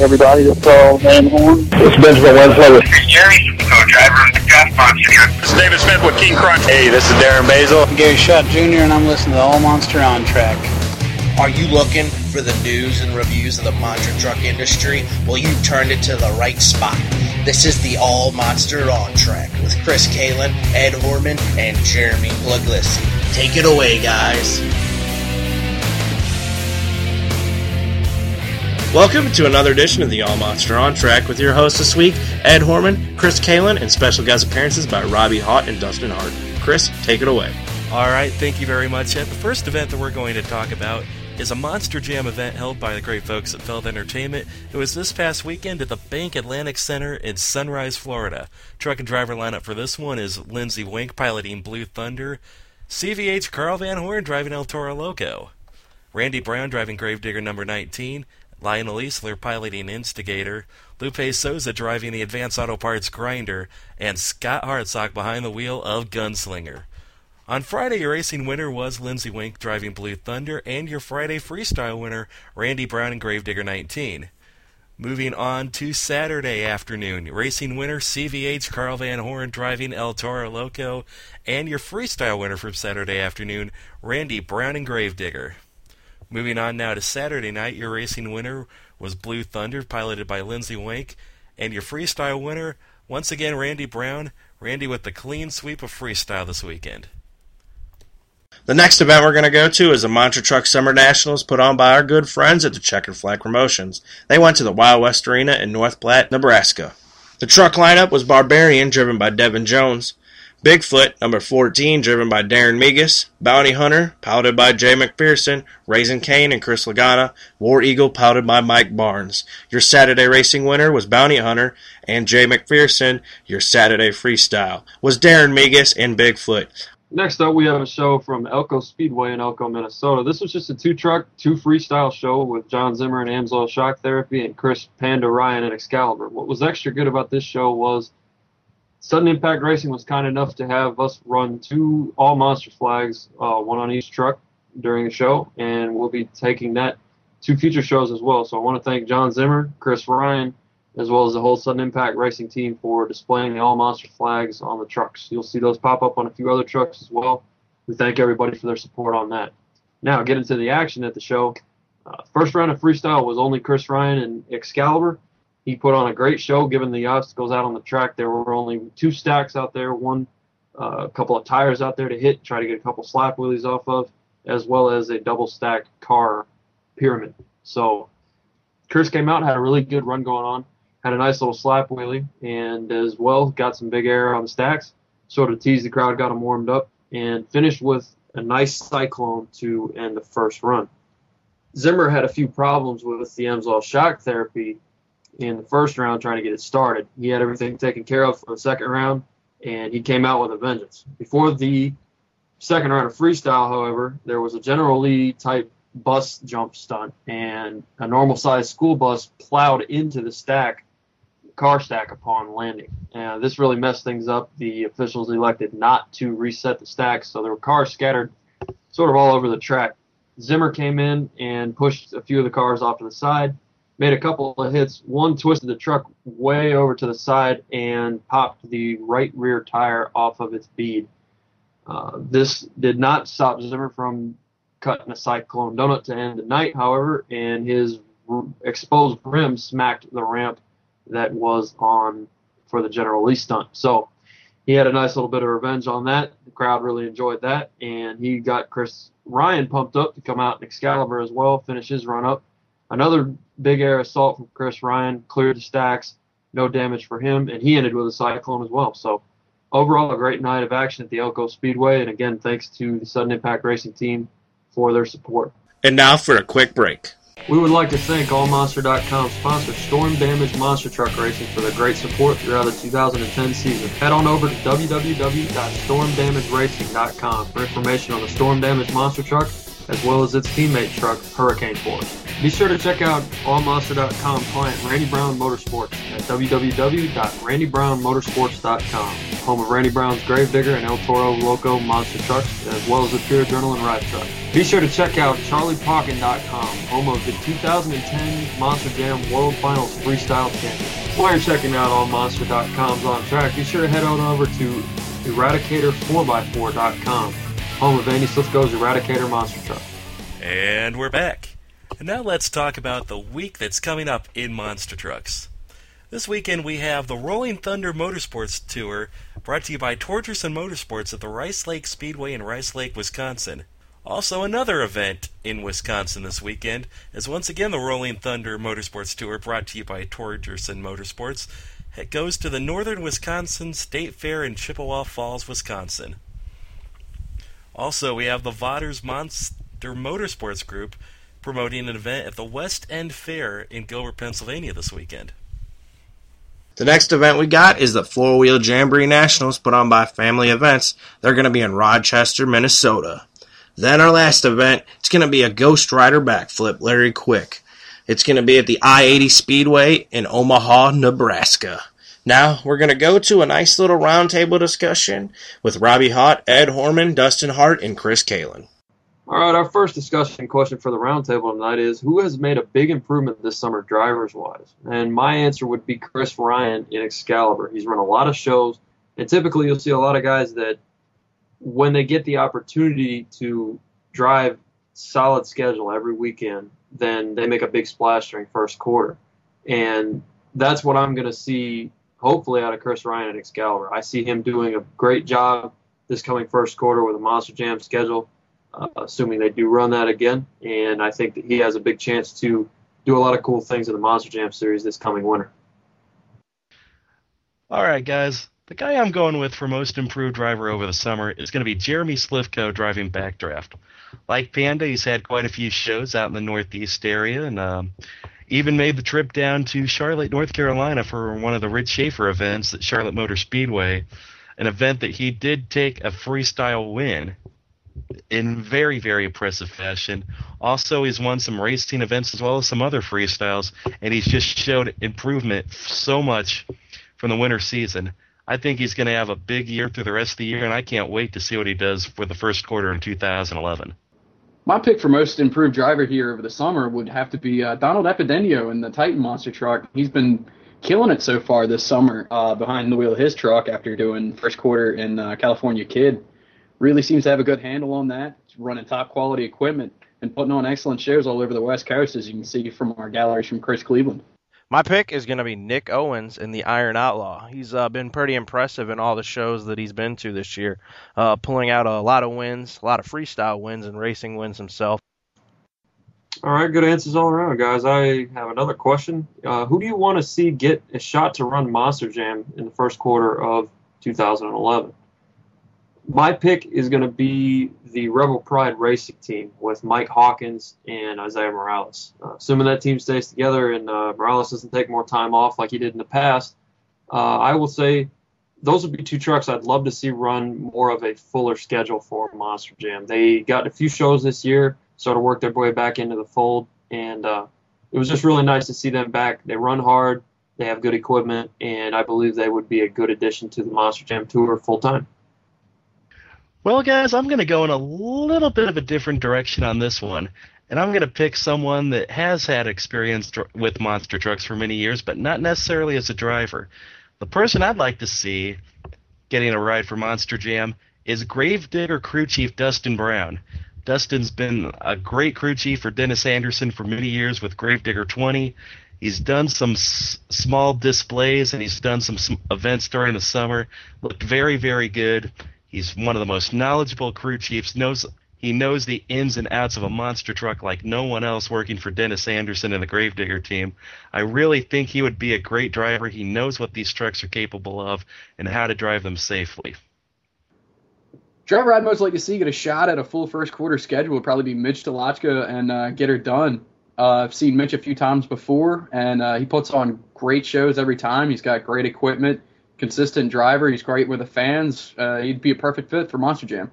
Everybody, this is Carl Van Horn. It's Benjamin Winslow. This is Jerry, co-driver of the Draft Monster here. This is David Smith with King Crunch. Hey, this is Darren Basil. I'm Gary Shutt Jr. and I'm listening to All Monster on Track. Are you looking for the news and reviews of the monster truck industry? Well, you turned it to the right spot. This is the All Monster on Track with Chris Kalen, Ed Horman, and Jeremy Puglisi. Take it away, guys. Welcome to another edition of the All Monster on Track with your hosts this week, Ed Horman, Chris Kalen, and special guest appearances by Robbie Hott and Dustin Hart. Chris, take it away. All right, thank you very much, Ed. The first event that we're going to talk about is a Monster Jam event held by the great folks at Feld Entertainment. It was this past weekend at the Bank Atlantic Center in Sunrise, Florida. Truck and driver lineup for this one is Linsey Weenk piloting Blue Thunder, CVH Carl Van Horn driving El Toro Loco, Randy Brown driving Gravedigger number 19, Lionel Easler piloting Instigator, Lupe Soza driving the Advanced Auto Parts Grinder, and Scott Hartsock behind the wheel of Gunslinger. On Friday, your racing winner was Linsey Weenk driving Blue Thunder, and your Friday freestyle winner, Randy Brown and Gravedigger 19. Moving on to Saturday afternoon, racing winner CVH Carl Van Horn driving El Toro Loco, and your freestyle winner from Saturday afternoon, Randy Brown and Gravedigger. Moving on now to Saturday night, your racing winner was Blue Thunder, piloted by Linsey Weenk, and your freestyle winner, once again, Randy Brown. Randy with the clean sweep of freestyle this weekend. The next event we're going to go to is the Monster Truck Summer Nationals put on by our good friends at the Checkered Flag Promotions. They went to the Wild West Arena in North Platte, Nebraska. The truck lineup was Barbarian, driven by Devin Jones, Bigfoot, number 14, driven by Darren Megas, Bounty Hunter, piloted by Jay McPherson, Raising Cane and Chris Lagana, War Eagle, piloted by Mike Barnes. Your Saturday racing winner was Bounty Hunter, and Jay McPherson. Your Saturday freestyle was Darren Megas and Bigfoot. Next up, we have a show from Elko Speedway in Elko, Minnesota. This was just a two truck, two freestyle show with John Zimmer and Amsoil Shock Therapy and Chris Panda Ryan and Excalibur. What was extra good about this show was Sudden Impact Racing was kind enough to have us run two all monster flags, uh, one on each truck during the show, and we'll be taking that to future shows as well. So I want to thank John Zimmer, Chris Ryan, as well as the whole Sudden Impact Racing team for displaying the all monster flags on the trucks. You'll see those pop up on a few other trucks as well. We thank everybody for their support on that. Now, get into the action at the show. Uh, first round of freestyle was only Chris Ryan and Excalibur. He put on a great show given the obstacles out on the track. There were only two stacks out there, one, uh, a couple of tires out there to hit, try to get a couple slap wheelies off of, as well as a double stack car pyramid. So Chris came out, had a really good run going on had a nice little slap wheelie, and as well got some big air on the stacks. Sort of teased the crowd, got them warmed up, and finished with a nice cyclone to end the first run. Zimmer had a few problems with the Amsoil shock therapy in the first round trying to get it started. He had everything taken care of for the second round, and he came out with a vengeance. Before the second round of freestyle, however, there was a General Lee type bus jump stunt, and a normal sized school bus plowed into the stack car stack upon landing. Uh, this really messed things up. The officials elected not to reset the stacks, so there were cars scattered sort of all over the track. Zimmer came in and pushed a few of the cars off to the side, made a couple of hits. One twisted the truck way over to the side and popped the right rear tire off of its bead. Uh, this did not stop Zimmer from cutting a cyclone donut to end the night, however, and his exposed rim smacked the ramp that was on for the General Lee stunt. So he had a nice little bit of revenge on that. The crowd really enjoyed that, and he got Chris Ryan pumped up to come out in Excalibur as well, finish his run up. Another big air assault from Chris Ryan, cleared the stacks, no damage for him, and he ended with a cyclone as well. So overall, a great night of action at the Elko Speedway, and again, thanks to the Sudden Impact Racing team for their support. And now for a quick break. We would like to thank AllMonster.com sponsor Storm Damage Monster Truck Racing for their great support throughout the 2010 season. Head on over to www.stormdamageracing.com for information on the Storm Damage Monster Truck as well as its teammate truck, Hurricane Force. Be sure to check out allmonster.com client Randy Brown Motorsports at www.randybrownmotorsports.com, home of Randy Brown's Gravedigger and El Toro Loco monster trucks, as well as the Pure Adrenaline ride truck. Be sure to check out charliepauken.com, home of the 2010 Monster Jam World Finals Freestyle Champion. While you're checking out allmonster.com's on track, be sure to head on over to Eradicator4x4.com, home of Andy Slifko's Eradicator monster truck. And we're back. And now let's talk about the week that's coming up in monster trucks. This weekend we have the Rolling Thunder Motorsports Tour brought to you by Torgerson Motorsports at the Rice Lake Speedway in Rice Lake, Wisconsin. Also, another event in Wisconsin this weekend is once again the Rolling Thunder Motorsports Tour brought to you by Torgerson Motorsports. It goes to the Northern Wisconsin State Fair in Chippewa Falls, Wisconsin. Also, we have the Vodders Monster Motorsports Group promoting an event at the West End Fair in Gilbert, Pennsylvania this weekend. The next event we got is the Four Wheel Jamboree Nationals put on by Family Events. They're going to be in Rochester, Minnesota. Then our last event, it's going to be a Ghost Rider backflip, Larry Quick. It's going to be at the I 80 Speedway in Omaha, Nebraska. Now, we're going to go to a nice little roundtable discussion with Robbie Hott, Ed Horman, Dustin Hart, and Chris Kalen. All right, our first discussion question for the roundtable tonight is who has made a big improvement this summer, drivers wise? And my answer would be Chris Ryan in Excalibur. He's run a lot of shows, and typically you'll see a lot of guys that when they get the opportunity to drive solid schedule every weekend, then they make a big splash during first quarter. And that's what I'm going to see, hopefully, out of Chris Ryan at Excalibur. I see him doing a great job this coming first quarter with a Monster Jam schedule uh, assuming they do run that again. And I think that he has a big chance to do a lot of cool things in the Monster Jam series this coming winter. All right, guys. The guy I'm going with for most improved driver over the summer is going to be Jeremy Slifko driving Backdraft. Like Panda, he's had quite a few shows out in the Northeast area and um, even made the trip down to Charlotte, North Carolina for one of the Rich Schaefer events at Charlotte Motor Speedway, an event that he did take a freestyle win in very, very impressive fashion. Also, he's won some racing events as well as some other freestyles, and he's just showed improvement so much from the winter season. I think he's going to have a big year through the rest of the year, and I can't wait to see what he does for the first quarter in 2011. My pick for most improved driver here over the summer would have to be uh, Donald Epidenio in the Titan Monster truck. He's been killing it so far this summer uh, behind the wheel of his truck after doing first quarter in uh, California Kid really seems to have a good handle on that. It's running top quality equipment and putting on excellent shows all over the West Coast, as you can see from our galleries from Chris Cleveland. My pick is going to be Nick Owens in the Iron Outlaw. He's uh, been pretty impressive in all the shows that he's been to this year, uh, pulling out a lot of wins, a lot of freestyle wins, and racing wins himself. All right, good answers all around, guys. I have another question. Uh, who do you want to see get a shot to run Monster Jam in the first quarter of 2011? My pick is going to be the Rebel Pride Racing team with Mike Hawkins and Isaiah Morales. Uh, assuming that team stays together and uh, Morales doesn't take more time off like he did in the past, uh, I will say those would be two trucks I'd love to see run more of a fuller schedule for Monster Jam. They got a few shows this year, sort of worked their way back into the fold, and uh, it was just really nice to see them back. They run hard, they have good equipment, and I believe they would be a good addition to the Monster Jam Tour full time. Well, guys, I'm going to go in a little bit of a different direction on this one. And I'm going to pick someone that has had experience dr- with monster trucks for many years, but not necessarily as a driver. The person I'd like to see getting a ride for Monster Jam is Gravedigger crew chief Dustin Brown. Dustin's been a great crew chief for Dennis Anderson for many years with Gravedigger 20. He's done some s- small displays and he's done some, some events during the summer. Looked very, very good. He's one of the most knowledgeable crew chiefs. knows He knows the ins and outs of a monster truck like no one else working for Dennis Anderson and the Gravedigger team. I really think he would be a great driver. He knows what these trucks are capable of and how to drive them safely. Driver I'd most like to see get a shot at a full first quarter schedule would probably be Mitch Delachka and uh, get her done. Uh, I've seen Mitch a few times before, and uh, he puts on great shows every time. He's got great equipment consistent driver. He's great with the fans. Uh, he'd be a perfect fit for Monster Jam.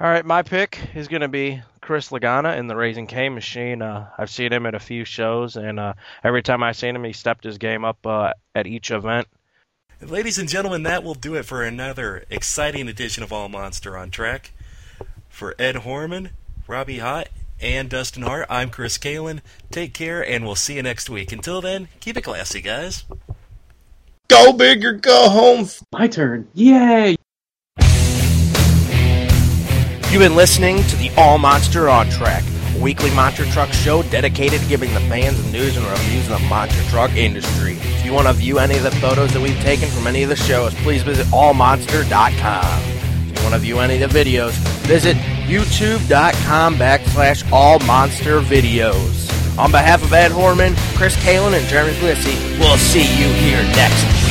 All right, my pick is going to be Chris Lagana in the Raising K machine. Uh, I've seen him at a few shows, and uh, every time I've seen him, he stepped his game up uh, at each event. Ladies and gentlemen, that will do it for another exciting edition of All Monster on Track. For Ed Horman, Robbie Hott, and Dustin Hart, I'm Chris Kalen. Take care, and we'll see you next week. Until then, keep it classy, guys. Go big or go home. My turn. Yay! You've been listening to the All Monster on Track, a weekly monster truck show dedicated to giving the fans the news and reviews of the monster truck industry. If you want to view any of the photos that we've taken from any of the shows, please visit allmonster.com. If you want to view any of the videos, visit youtube.com backslash allmonstervideos. On behalf of Ed Horman, Chris Kalen, and Jeremy Puglisi, we'll see you here next